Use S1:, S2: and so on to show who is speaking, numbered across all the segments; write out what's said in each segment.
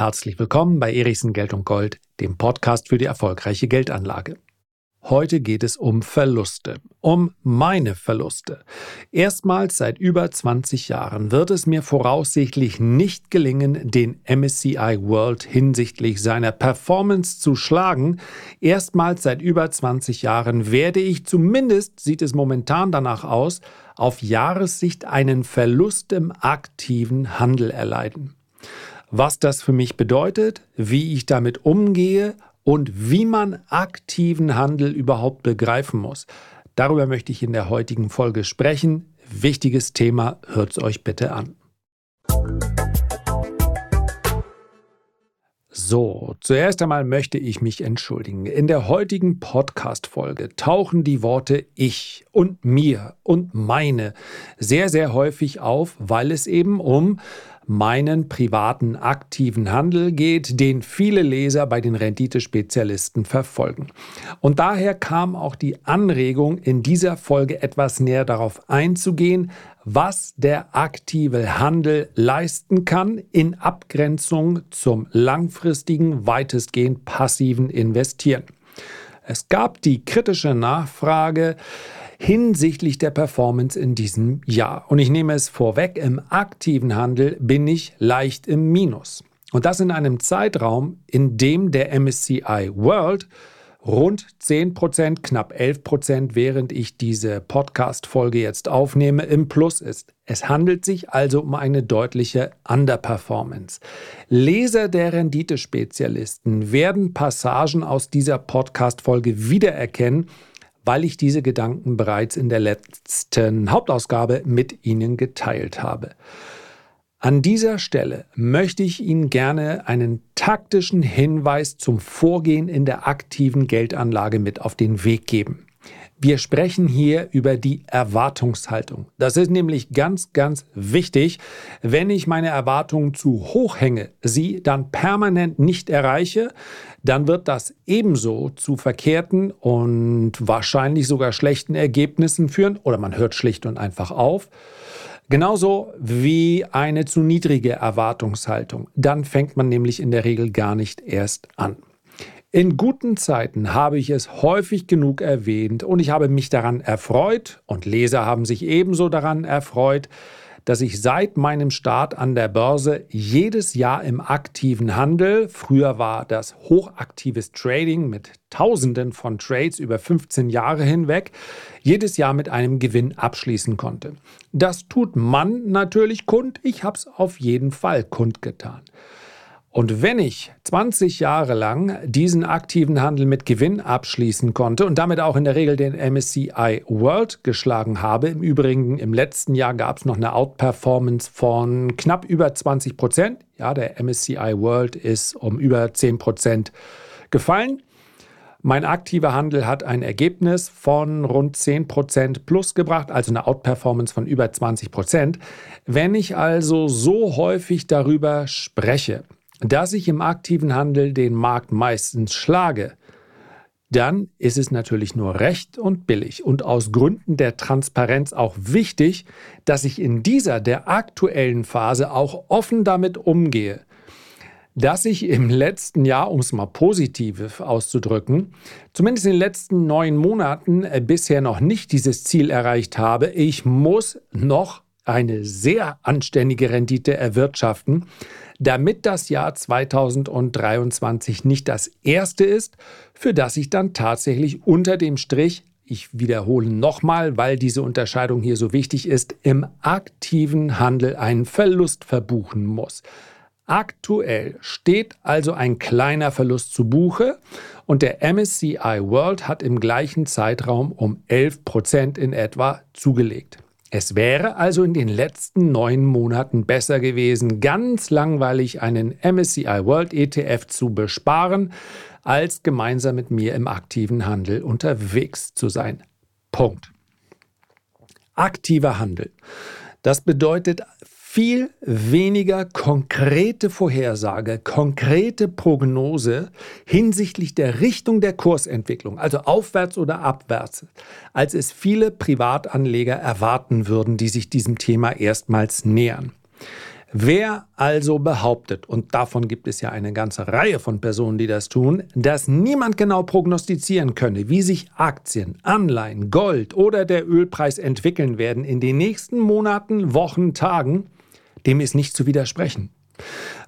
S1: Herzlich willkommen bei Erichsen Geld und Gold, dem Podcast für die erfolgreiche Geldanlage. Heute geht es um Verluste, um meine Verluste. Erstmals seit über 20 Jahren wird es mir voraussichtlich nicht gelingen, den MSCI World hinsichtlich seiner Performance zu schlagen. Erstmals seit über 20 Jahren werde ich zumindest, sieht es momentan danach aus, auf Jahressicht einen Verlust im aktiven Handel erleiden was das für mich bedeutet, wie ich damit umgehe und wie man aktiven Handel überhaupt begreifen muss. Darüber möchte ich in der heutigen Folge sprechen. Wichtiges Thema, hört es euch bitte an. So, zuerst einmal möchte ich mich entschuldigen. In der heutigen Podcast-Folge tauchen die Worte ich und mir und meine sehr, sehr häufig auf, weil es eben um meinen privaten aktiven Handel geht, den viele Leser bei den Renditespezialisten verfolgen. Und daher kam auch die Anregung, in dieser Folge etwas näher darauf einzugehen, was der aktive Handel leisten kann in Abgrenzung zum langfristigen, weitestgehend passiven Investieren. Es gab die kritische Nachfrage, hinsichtlich der Performance in diesem Jahr. Und ich nehme es vorweg, im aktiven Handel bin ich leicht im Minus. Und das in einem Zeitraum, in dem der MSCI World rund 10%, knapp 11%, während ich diese Podcast-Folge jetzt aufnehme, im Plus ist. Es handelt sich also um eine deutliche Underperformance. Leser der Renditespezialisten werden Passagen aus dieser Podcast-Folge wiedererkennen, weil ich diese Gedanken bereits in der letzten Hauptausgabe mit Ihnen geteilt habe. An dieser Stelle möchte ich Ihnen gerne einen taktischen Hinweis zum Vorgehen in der aktiven Geldanlage mit auf den Weg geben. Wir sprechen hier über die Erwartungshaltung. Das ist nämlich ganz, ganz wichtig. Wenn ich meine Erwartungen zu hoch hänge, sie dann permanent nicht erreiche, dann wird das ebenso zu verkehrten und wahrscheinlich sogar schlechten Ergebnissen führen oder man hört schlicht und einfach auf. Genauso wie eine zu niedrige Erwartungshaltung. Dann fängt man nämlich in der Regel gar nicht erst an. In guten Zeiten habe ich es häufig genug erwähnt und ich habe mich daran erfreut und Leser haben sich ebenso daran erfreut, dass ich seit meinem Start an der Börse jedes Jahr im aktiven Handel, früher war das hochaktives Trading mit Tausenden von Trades über 15 Jahre hinweg, jedes Jahr mit einem Gewinn abschließen konnte. Das tut man natürlich kund, ich habe es auf jeden Fall kundgetan. Und wenn ich 20 Jahre lang diesen aktiven Handel mit Gewinn abschließen konnte und damit auch in der Regel den MSCI World geschlagen habe, im Übrigen im letzten Jahr gab es noch eine Outperformance von knapp über 20 Prozent. Ja, der MSCI World ist um über 10 Prozent gefallen. Mein aktiver Handel hat ein Ergebnis von rund 10% plus gebracht, also eine Outperformance von über 20%. Wenn ich also so häufig darüber spreche, dass ich im aktiven Handel den Markt meistens schlage, dann ist es natürlich nur recht und billig und aus Gründen der Transparenz auch wichtig, dass ich in dieser der aktuellen Phase auch offen damit umgehe, dass ich im letzten Jahr, um es mal positiv auszudrücken, zumindest in den letzten neun Monaten äh, bisher noch nicht dieses Ziel erreicht habe. Ich muss noch eine sehr anständige Rendite erwirtschaften, damit das Jahr 2023 nicht das erste ist, für das ich dann tatsächlich unter dem Strich, ich wiederhole nochmal, weil diese Unterscheidung hier so wichtig ist, im aktiven Handel einen Verlust verbuchen muss. Aktuell steht also ein kleiner Verlust zu Buche und der MSCI World hat im gleichen Zeitraum um 11 Prozent in etwa zugelegt. Es wäre also in den letzten neun Monaten besser gewesen, ganz langweilig einen MSCI World ETF zu besparen, als gemeinsam mit mir im aktiven Handel unterwegs zu sein. Punkt. Aktiver Handel. Das bedeutet viel weniger konkrete Vorhersage, konkrete Prognose hinsichtlich der Richtung der Kursentwicklung, also aufwärts oder abwärts, als es viele Privatanleger erwarten würden, die sich diesem Thema erstmals nähern. Wer also behauptet, und davon gibt es ja eine ganze Reihe von Personen, die das tun, dass niemand genau prognostizieren könne, wie sich Aktien, Anleihen, Gold oder der Ölpreis entwickeln werden in den nächsten Monaten, Wochen, Tagen, dem ist nicht zu widersprechen.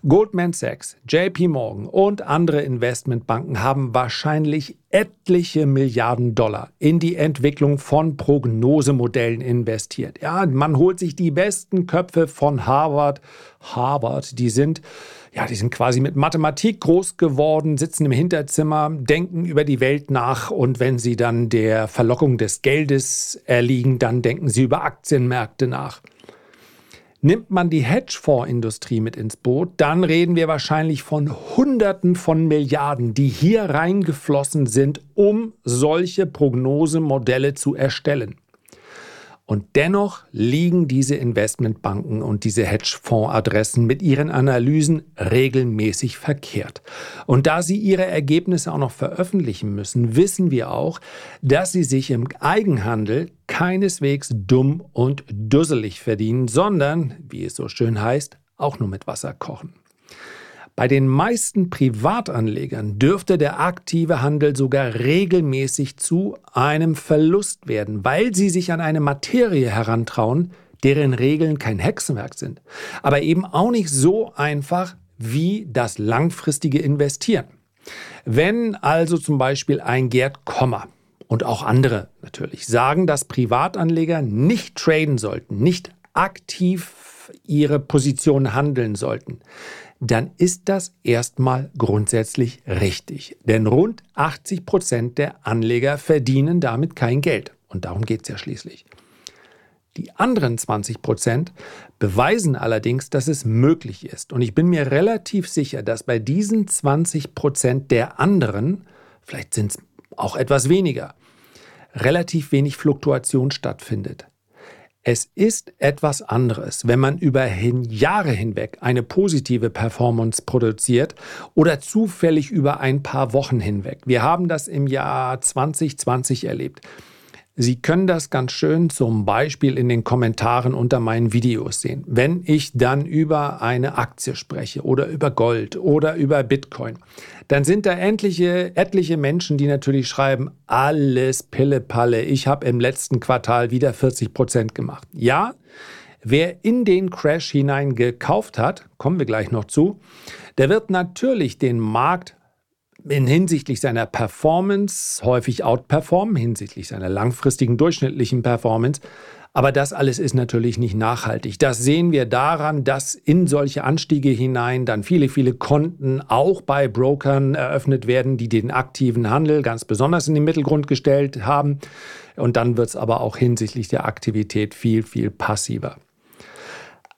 S1: Goldman Sachs, JP Morgan und andere Investmentbanken haben wahrscheinlich etliche Milliarden Dollar in die Entwicklung von Prognosemodellen investiert. Ja, man holt sich die besten Köpfe von Harvard. Harvard, die sind ja, die sind quasi mit Mathematik groß geworden, sitzen im Hinterzimmer, denken über die Welt nach und wenn sie dann der Verlockung des Geldes erliegen, dann denken sie über Aktienmärkte nach. Nimmt man die Hedgefondsindustrie mit ins Boot, dann reden wir wahrscheinlich von Hunderten von Milliarden, die hier reingeflossen sind, um solche Prognosemodelle zu erstellen. Und dennoch liegen diese Investmentbanken und diese Hedgefondsadressen mit ihren Analysen regelmäßig verkehrt. Und da sie ihre Ergebnisse auch noch veröffentlichen müssen, wissen wir auch, dass sie sich im Eigenhandel keineswegs dumm und dusselig verdienen, sondern, wie es so schön heißt, auch nur mit Wasser kochen. Bei den meisten Privatanlegern dürfte der aktive Handel sogar regelmäßig zu einem Verlust werden, weil sie sich an eine Materie herantrauen, deren Regeln kein Hexenwerk sind, aber eben auch nicht so einfach wie das langfristige Investieren. Wenn also zum Beispiel ein Gerd Kommer und auch andere natürlich sagen, dass Privatanleger nicht traden sollten, nicht aktiv ihre Position handeln sollten, dann ist das erstmal grundsätzlich richtig. Denn rund 80 Prozent der Anleger verdienen damit kein Geld. Und darum geht es ja schließlich. Die anderen 20 Prozent beweisen allerdings, dass es möglich ist. Und ich bin mir relativ sicher, dass bei diesen 20 Prozent der anderen, vielleicht sind es auch etwas weniger, relativ wenig Fluktuation stattfindet. Es ist etwas anderes, wenn man über Jahre hinweg eine positive Performance produziert oder zufällig über ein paar Wochen hinweg. Wir haben das im Jahr 2020 erlebt. Sie können das ganz schön zum Beispiel in den Kommentaren unter meinen Videos sehen. Wenn ich dann über eine Aktie spreche oder über Gold oder über Bitcoin, dann sind da etliche, etliche Menschen, die natürlich schreiben, alles Pille-Palle, ich habe im letzten Quartal wieder 40 Prozent gemacht. Ja, wer in den Crash hinein gekauft hat, kommen wir gleich noch zu, der wird natürlich den Markt in hinsichtlich seiner Performance häufig outperformen, hinsichtlich seiner langfristigen durchschnittlichen Performance. Aber das alles ist natürlich nicht nachhaltig. Das sehen wir daran, dass in solche Anstiege hinein dann viele, viele Konten auch bei Brokern eröffnet werden, die den aktiven Handel ganz besonders in den Mittelgrund gestellt haben. Und dann wird es aber auch hinsichtlich der Aktivität viel, viel passiver.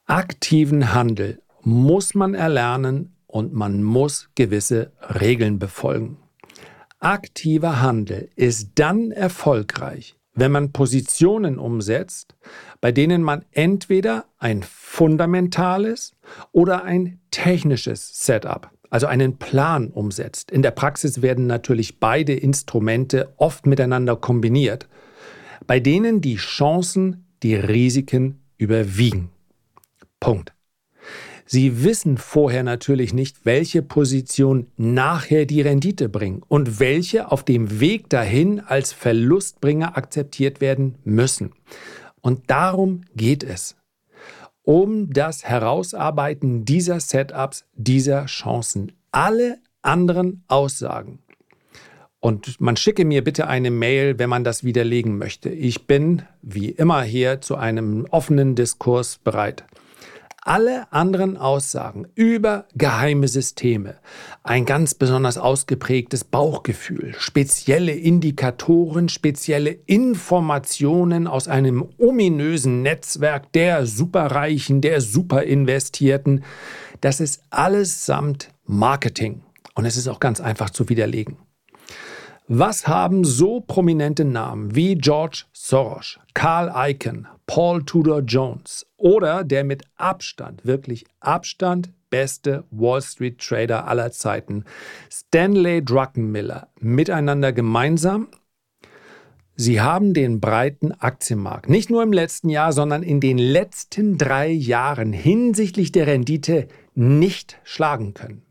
S1: Aktiven Handel muss man erlernen, und man muss gewisse Regeln befolgen. Aktiver Handel ist dann erfolgreich, wenn man Positionen umsetzt, bei denen man entweder ein fundamentales oder ein technisches Setup, also einen Plan umsetzt. In der Praxis werden natürlich beide Instrumente oft miteinander kombiniert, bei denen die Chancen die Risiken überwiegen. Punkt. Sie wissen vorher natürlich nicht, welche Position nachher die Rendite bringen und welche auf dem Weg dahin als Verlustbringer akzeptiert werden müssen. Und darum geht es. Um das Herausarbeiten dieser Setups, dieser Chancen. Alle anderen Aussagen. Und man schicke mir bitte eine Mail, wenn man das widerlegen möchte. Ich bin, wie immer hier, zu einem offenen Diskurs bereit alle anderen Aussagen über geheime Systeme, ein ganz besonders ausgeprägtes Bauchgefühl, spezielle Indikatoren, spezielle Informationen aus einem ominösen Netzwerk der Superreichen, der Superinvestierten, das ist allesamt Marketing. Und es ist auch ganz einfach zu widerlegen. Was haben so prominente Namen wie George Soros, Carl Icahn, Paul Tudor Jones oder der mit Abstand, wirklich Abstand beste Wall Street Trader aller Zeiten, Stanley Druckenmiller, miteinander gemeinsam? Sie haben den breiten Aktienmarkt nicht nur im letzten Jahr, sondern in den letzten drei Jahren hinsichtlich der Rendite nicht schlagen können.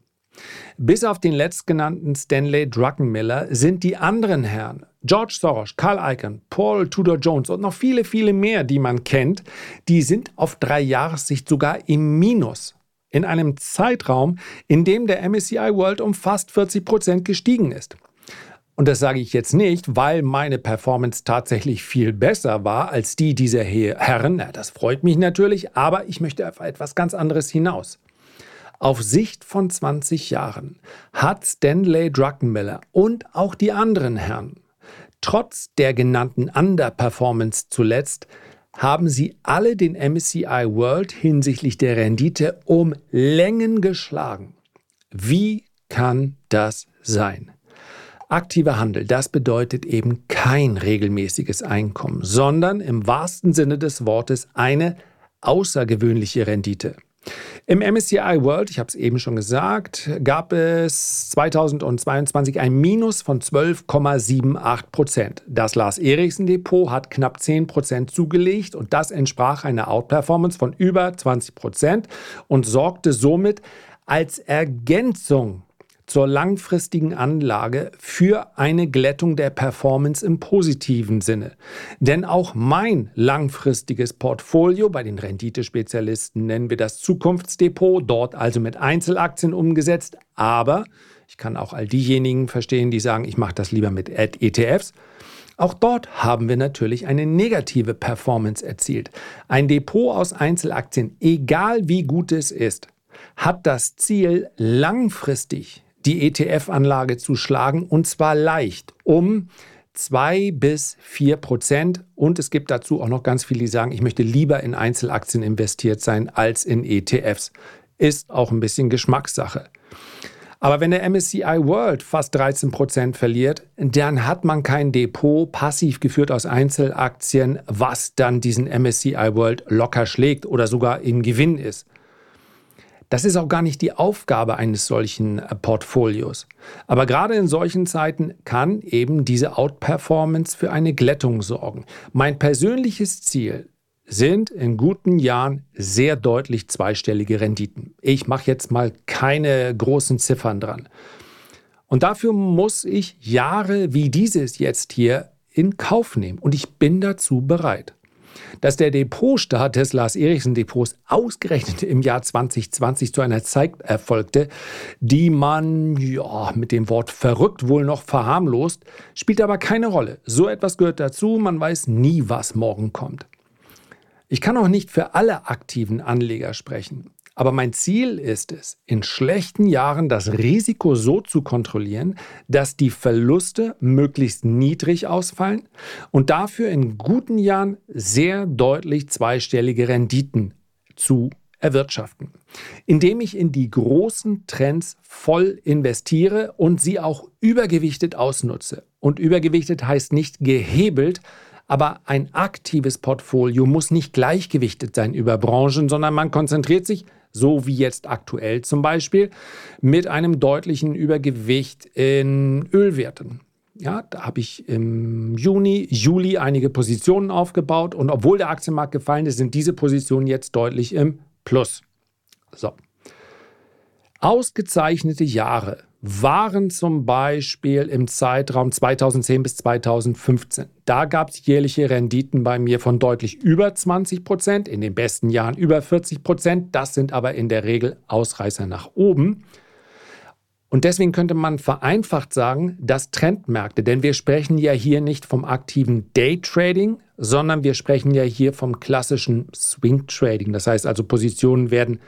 S1: Bis auf den letztgenannten Stanley Druckenmiller sind die anderen Herren, George Soros, Carl Icahn, Paul Tudor Jones und noch viele, viele mehr, die man kennt, die sind auf drei Jahressicht sogar im Minus. In einem Zeitraum, in dem der MSCI World um fast 40 Prozent gestiegen ist. Und das sage ich jetzt nicht, weil meine Performance tatsächlich viel besser war als die dieser Herren. Das freut mich natürlich, aber ich möchte auf etwas ganz anderes hinaus. Auf Sicht von 20 Jahren hat Stanley Druckenmiller und auch die anderen Herren, trotz der genannten Underperformance zuletzt, haben sie alle den MSCI World hinsichtlich der Rendite um Längen geschlagen. Wie kann das sein? Aktiver Handel, das bedeutet eben kein regelmäßiges Einkommen, sondern im wahrsten Sinne des Wortes eine außergewöhnliche Rendite. Im MSCI World, ich habe es eben schon gesagt, gab es 2022 ein Minus von 12,78 Prozent. Das Lars Eriksen Depot hat knapp 10 Prozent zugelegt und das entsprach einer Outperformance von über 20 Prozent und sorgte somit als Ergänzung zur langfristigen Anlage für eine Glättung der Performance im positiven Sinne. Denn auch mein langfristiges Portfolio, bei den Renditespezialisten nennen wir das Zukunftsdepot, dort also mit Einzelaktien umgesetzt, aber ich kann auch all diejenigen verstehen, die sagen, ich mache das lieber mit ETFs. Auch dort haben wir natürlich eine negative Performance erzielt. Ein Depot aus Einzelaktien, egal wie gut es ist, hat das Ziel, langfristig die ETF-Anlage zu schlagen und zwar leicht um zwei bis vier Prozent. Und es gibt dazu auch noch ganz viele, die sagen, ich möchte lieber in Einzelaktien investiert sein als in ETFs. Ist auch ein bisschen Geschmackssache. Aber wenn der MSCI World fast 13 Prozent verliert, dann hat man kein Depot passiv geführt aus Einzelaktien, was dann diesen MSCI World locker schlägt oder sogar im Gewinn ist. Das ist auch gar nicht die Aufgabe eines solchen äh, Portfolios. Aber gerade in solchen Zeiten kann eben diese Outperformance für eine Glättung sorgen. Mein persönliches Ziel sind in guten Jahren sehr deutlich zweistellige Renditen. Ich mache jetzt mal keine großen Ziffern dran. Und dafür muss ich Jahre wie dieses jetzt hier in Kauf nehmen. Und ich bin dazu bereit dass der Depotstart des Lars Eriksen Depots ausgerechnet im Jahr 2020 zu einer Zeit erfolgte, die man ja, mit dem Wort verrückt wohl noch verharmlost, spielt aber keine Rolle. So etwas gehört dazu, man weiß nie, was morgen kommt. Ich kann auch nicht für alle aktiven Anleger sprechen. Aber mein Ziel ist es, in schlechten Jahren das Risiko so zu kontrollieren, dass die Verluste möglichst niedrig ausfallen und dafür in guten Jahren sehr deutlich zweistellige Renditen zu erwirtschaften, indem ich in die großen Trends voll investiere und sie auch übergewichtet ausnutze. Und übergewichtet heißt nicht gehebelt, aber ein aktives Portfolio muss nicht gleichgewichtet sein über Branchen, sondern man konzentriert sich so wie jetzt aktuell zum Beispiel, mit einem deutlichen Übergewicht in Ölwerten. Ja, da habe ich im Juni, Juli einige Positionen aufgebaut und obwohl der Aktienmarkt gefallen ist, sind diese Positionen jetzt deutlich im Plus. So. Ausgezeichnete Jahre waren zum Beispiel im Zeitraum 2010 bis 2015. Da gab es jährliche Renditen bei mir von deutlich über 20 Prozent, in den besten Jahren über 40 Prozent. Das sind aber in der Regel Ausreißer nach oben. Und deswegen könnte man vereinfacht sagen, dass Trendmärkte, denn wir sprechen ja hier nicht vom aktiven Daytrading, sondern wir sprechen ja hier vom klassischen Swing Trading. Das heißt also, Positionen werden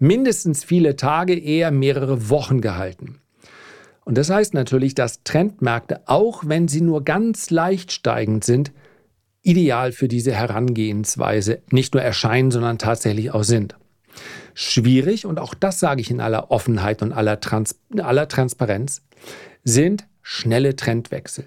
S1: mindestens viele Tage, eher mehrere Wochen gehalten. Und das heißt natürlich, dass Trendmärkte, auch wenn sie nur ganz leicht steigend sind, ideal für diese Herangehensweise nicht nur erscheinen, sondern tatsächlich auch sind. Schwierig, und auch das sage ich in aller Offenheit und aller, Trans aller Transparenz, sind schnelle Trendwechsel.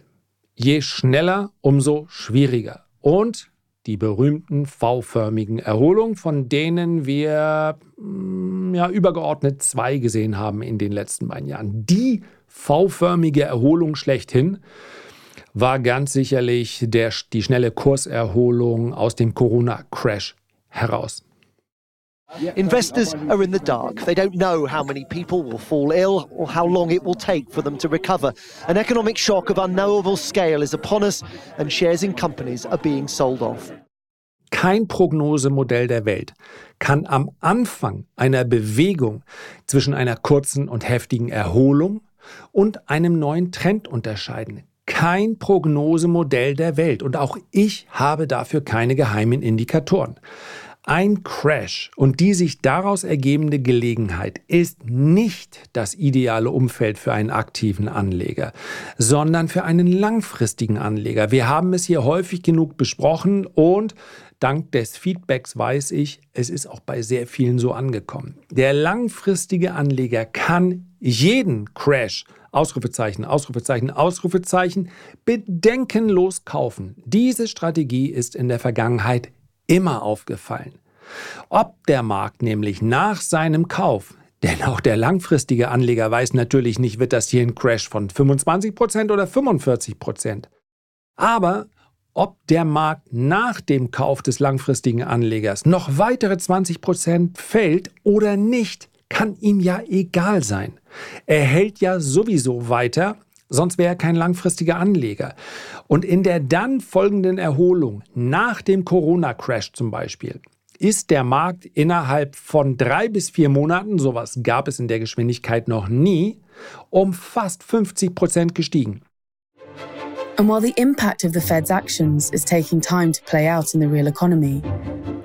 S1: Je schneller, umso schwieriger. Und die berühmten V-förmigen Erholungen, von denen wir mm, ja, übergeordnet zwei gesehen haben in den letzten beiden Jahren. Die V-förmige Erholung schlechthin. war ganz sicherlich der, die schnelle Kurserholung aus dem Corona-Crash heraus.
S2: Investors are in the dark. They don't know how many people will fall ill or how long it will take for them to recover. An economic shock of unknowable scale is upon us, and shares in companies are being sold off.
S1: Kein Prognosemodell der Welt kann am Anfang einer Bewegung zwischen einer kurzen und heftigen Erholung und einem neuen Trend unterscheiden. Kein Prognosemodell der Welt. Und auch ich habe dafür keine geheimen Indikatoren. Ein Crash und die sich daraus ergebende Gelegenheit ist nicht das ideale Umfeld für einen aktiven Anleger, sondern für einen langfristigen Anleger. Wir haben es hier häufig genug besprochen und dank des Feedbacks weiß ich, es ist auch bei sehr vielen so angekommen. Der langfristige Anleger kann jeden Crash Ausrufezeichen, Ausrufezeichen, Ausrufezeichen bedenkenlos kaufen. Diese Strategie ist in der Vergangenheit immer aufgefallen. Ob der Markt nämlich nach seinem Kauf, denn auch der langfristige Anleger weiß natürlich nicht, wird das hier ein Crash von 25% oder 45%. Aber ob der Markt nach dem Kauf des langfristigen Anlegers noch weitere 20% fällt oder nicht, kann ihm ja egal sein. Er hält ja sowieso weiter Sonst wäre er kein langfristiger Anleger. Und in der dann folgenden Erholung, nach dem Corona-Crash zum Beispiel, ist der Markt innerhalb von drei bis vier Monaten, sowas gab es in der Geschwindigkeit noch nie, um fast 50 Prozent gestiegen.
S3: And while the impact of the Fed's actions is taking time to play out in the real economy,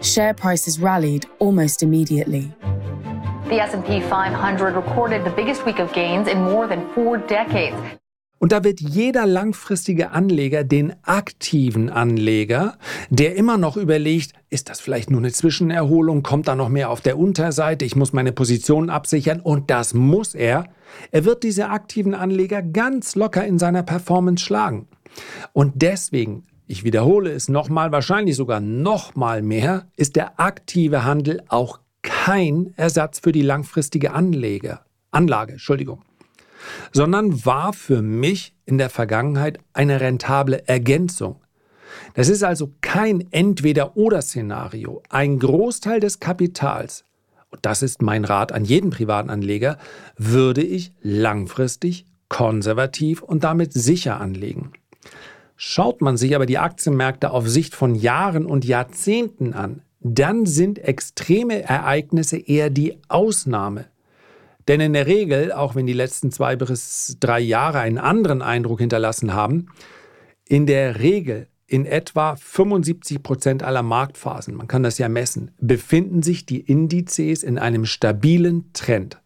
S3: share prices rallied almost immediately.
S4: The S&P 500 recorded the biggest week of gains in more than four decades.
S1: Und da wird jeder langfristige Anleger den aktiven Anleger, der immer noch überlegt, ist das vielleicht nur eine Zwischenerholung, kommt da noch mehr auf der Unterseite, ich muss meine Position absichern und das muss er. Er wird diese aktiven Anleger ganz locker in seiner Performance schlagen. Und deswegen, ich wiederhole es nochmal, wahrscheinlich sogar nochmal mehr, ist der aktive Handel auch kein Ersatz für die langfristige Anleger. Anlage, Entschuldigung sondern war für mich in der Vergangenheit eine rentable Ergänzung. Das ist also kein Entweder-oder-Szenario. Ein Großteil des Kapitals, und das ist mein Rat an jeden privaten Anleger, würde ich langfristig, konservativ und damit sicher anlegen. Schaut man sich aber die Aktienmärkte auf Sicht von Jahren und Jahrzehnten an, dann sind extreme Ereignisse eher die Ausnahme. Denn in der Regel, auch wenn die letzten zwei bis drei Jahre einen anderen Eindruck hinterlassen haben, in der Regel in etwa 75 Prozent aller Marktphasen, man kann das ja messen, befinden sich die Indizes in einem stabilen Trend.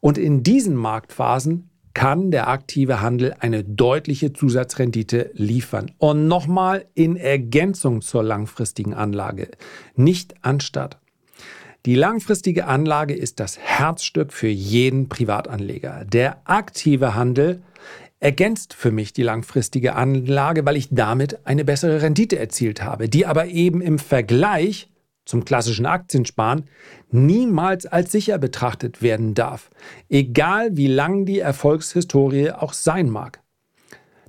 S1: Und in diesen Marktphasen kann der aktive Handel eine deutliche Zusatzrendite liefern. Und nochmal in Ergänzung zur langfristigen Anlage, nicht anstatt. Die langfristige Anlage ist das Herzstück für jeden Privatanleger. Der aktive Handel ergänzt für mich die langfristige Anlage, weil ich damit eine bessere Rendite erzielt habe, die aber eben im Vergleich zum klassischen Aktiensparen niemals als sicher betrachtet werden darf, egal wie lang die Erfolgshistorie auch sein mag.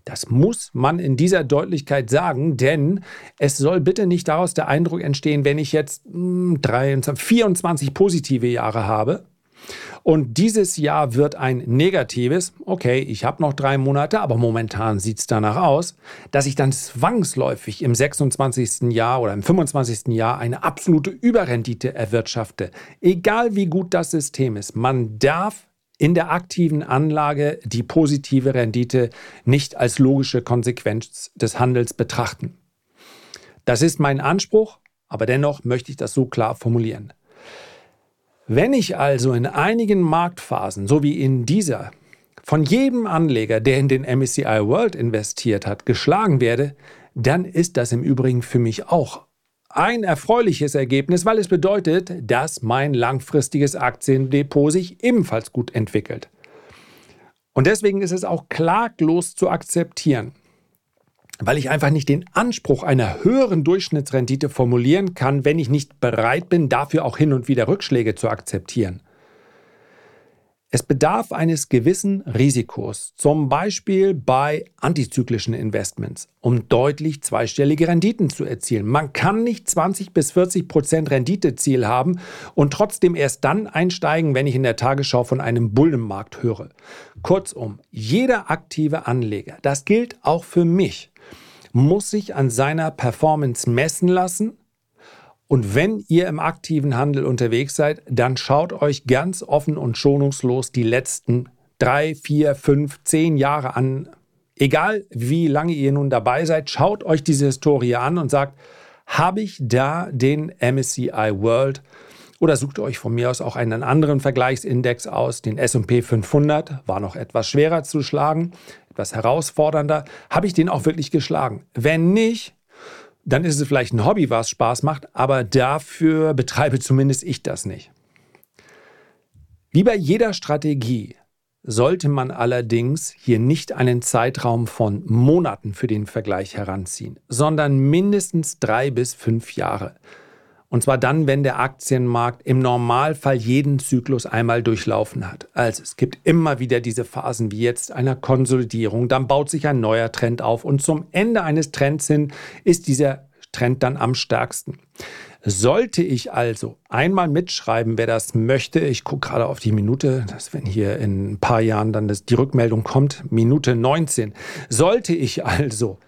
S1: Das muss man in dieser Deutlichkeit sagen, denn es soll bitte nicht daraus der Eindruck entstehen, wenn ich jetzt 23, hm, 24 positive Jahre habe und dieses Jahr wird ein negatives, okay, ich habe noch drei Monate, aber momentan sieht es danach aus, dass ich dann zwangsläufig im 26. Jahr oder im 25. Jahr eine absolute Überrendite erwirtschafte. Egal wie gut das System ist, man darf in der aktiven Anlage die positive Rendite nicht als logische Konsequenz des Handels betrachten. Das ist mein Anspruch, aber dennoch möchte ich das so klar formulieren. Wenn ich also in einigen Marktphasen, so wie in dieser, von jedem Anleger, der in den MSCI World investiert hat, geschlagen werde, dann ist das im Übrigen für mich auch ein erfreuliches Ergebnis, weil es bedeutet, dass mein langfristiges Aktiendepot sich ebenfalls gut entwickelt. Und deswegen ist es auch klaglos zu akzeptieren, weil ich einfach nicht den Anspruch einer höheren Durchschnittsrendite formulieren kann, wenn ich nicht bereit bin, dafür auch hin und wieder Rückschläge zu akzeptieren. Es bedarf eines gewissen Risikos, zum Beispiel bei antizyklischen Investments, um deutlich zweistellige Renditen zu erzielen. Man kann nicht 20 bis 40 Prozent Renditeziel haben und trotzdem erst dann einsteigen, wenn ich in der Tagesschau von einem Bullenmarkt höre. Kurzum, jeder aktive Anleger, das gilt auch für mich, muss sich an seiner Performance messen lassen und wenn ihr im aktiven Handel unterwegs seid, dann schaut euch ganz offen und schonungslos die letzten drei, vier, fünf, zehn Jahre an. Egal wie lange ihr nun dabei seid, schaut euch diese Historie an und sagt, habe ich da den MSCI World oder sucht euch von mir aus auch einen anderen Vergleichsindex aus, den SP 500, war noch etwas schwerer zu schlagen, etwas herausfordernder. Habe ich den auch wirklich geschlagen? Wenn nicht, dann ist es vielleicht ein Hobby, was Spaß macht, aber dafür betreibe zumindest ich das nicht. Wie bei jeder Strategie sollte man allerdings hier nicht einen Zeitraum von Monaten für den Vergleich heranziehen, sondern mindestens drei bis fünf Jahre. Und zwar dann, wenn der Aktienmarkt im Normalfall jeden Zyklus einmal durchlaufen hat. Also es gibt immer wieder diese Phasen wie jetzt einer Konsolidierung, dann baut sich ein neuer Trend auf und zum Ende eines Trends hin ist dieser Trend dann am stärksten. Sollte ich also einmal mitschreiben, wer das möchte, ich gucke gerade auf die Minute, dass wenn hier in ein paar Jahren dann das, die Rückmeldung kommt, Minute 19, sollte ich also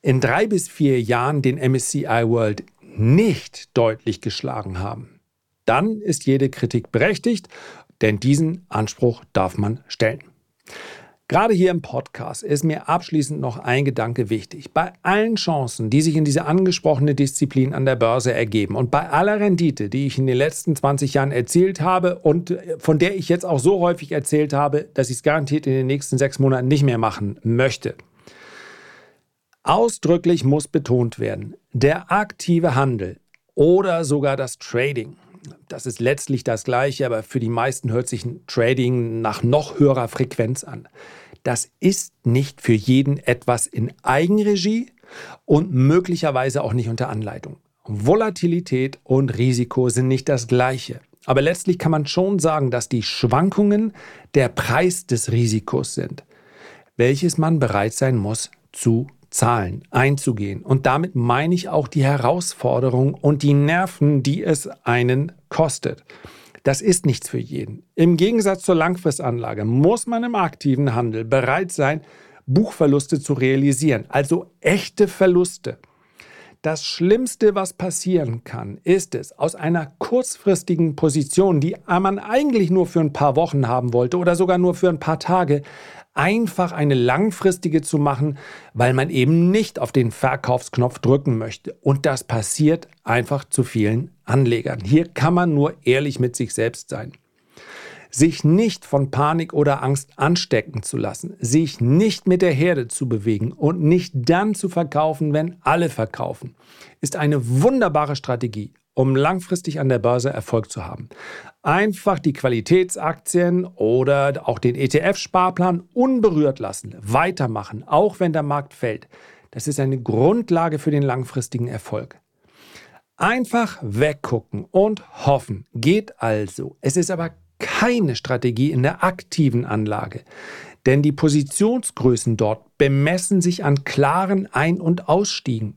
S1: in drei bis vier Jahren den MSCI World nicht deutlich geschlagen haben, dann ist jede Kritik berechtigt, denn diesen Anspruch darf man stellen. Gerade hier im Podcast ist mir abschließend noch ein Gedanke wichtig. Bei allen Chancen, die sich in dieser angesprochene Disziplin an der Börse ergeben und bei aller Rendite, die ich in den letzten 20 Jahren erzielt habe und von der ich jetzt auch so häufig erzählt habe, dass ich es garantiert in den nächsten sechs Monaten nicht mehr machen möchte, Ausdrücklich muss betont werden, der aktive Handel oder sogar das Trading, das ist letztlich das gleiche, aber für die meisten hört sich ein Trading nach noch höherer Frequenz an. Das ist nicht für jeden etwas in Eigenregie und möglicherweise auch nicht unter Anleitung. Volatilität und Risiko sind nicht das gleiche. Aber letztlich kann man schon sagen, dass die Schwankungen der Preis des Risikos sind, welches man bereit sein muss zu Zahlen einzugehen. Und damit meine ich auch die Herausforderung und die Nerven, die es einen kostet. Das ist nichts für jeden. Im Gegensatz zur Langfristanlage muss man im aktiven Handel bereit sein, Buchverluste zu realisieren, also echte Verluste. Das Schlimmste, was passieren kann, ist es, aus einer kurzfristigen Position, die man eigentlich nur für ein paar Wochen haben wollte oder sogar nur für ein paar Tage, einfach eine langfristige zu machen, weil man eben nicht auf den Verkaufsknopf drücken möchte. Und das passiert einfach zu vielen Anlegern. Hier kann man nur ehrlich mit sich selbst sein. Sich nicht von Panik oder Angst anstecken zu lassen, sich nicht mit der Herde zu bewegen und nicht dann zu verkaufen, wenn alle verkaufen, ist eine wunderbare Strategie, um langfristig an der Börse Erfolg zu haben. Einfach die Qualitätsaktien oder auch den ETF-Sparplan unberührt lassen, weitermachen, auch wenn der Markt fällt. Das ist eine Grundlage für den langfristigen Erfolg. Einfach weggucken und hoffen geht also. Es ist aber keine Strategie in der aktiven Anlage, denn die Positionsgrößen dort bemessen sich an klaren Ein- und Ausstiegen.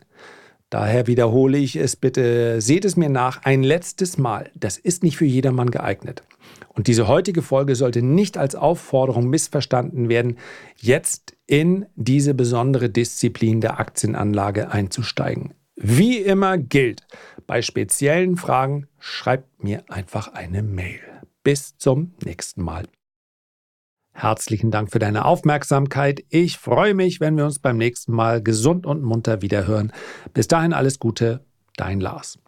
S1: Daher wiederhole ich es bitte, seht es mir nach, ein letztes Mal. Das ist nicht für jedermann geeignet. Und diese heutige Folge sollte nicht als Aufforderung missverstanden werden, jetzt in diese besondere Disziplin der Aktienanlage einzusteigen. Wie immer gilt, bei speziellen Fragen schreibt mir einfach eine Mail. Bis zum nächsten Mal. Herzlichen Dank für deine Aufmerksamkeit. Ich freue mich, wenn wir uns beim nächsten Mal gesund und munter wiederhören. Bis dahin alles Gute, dein Lars.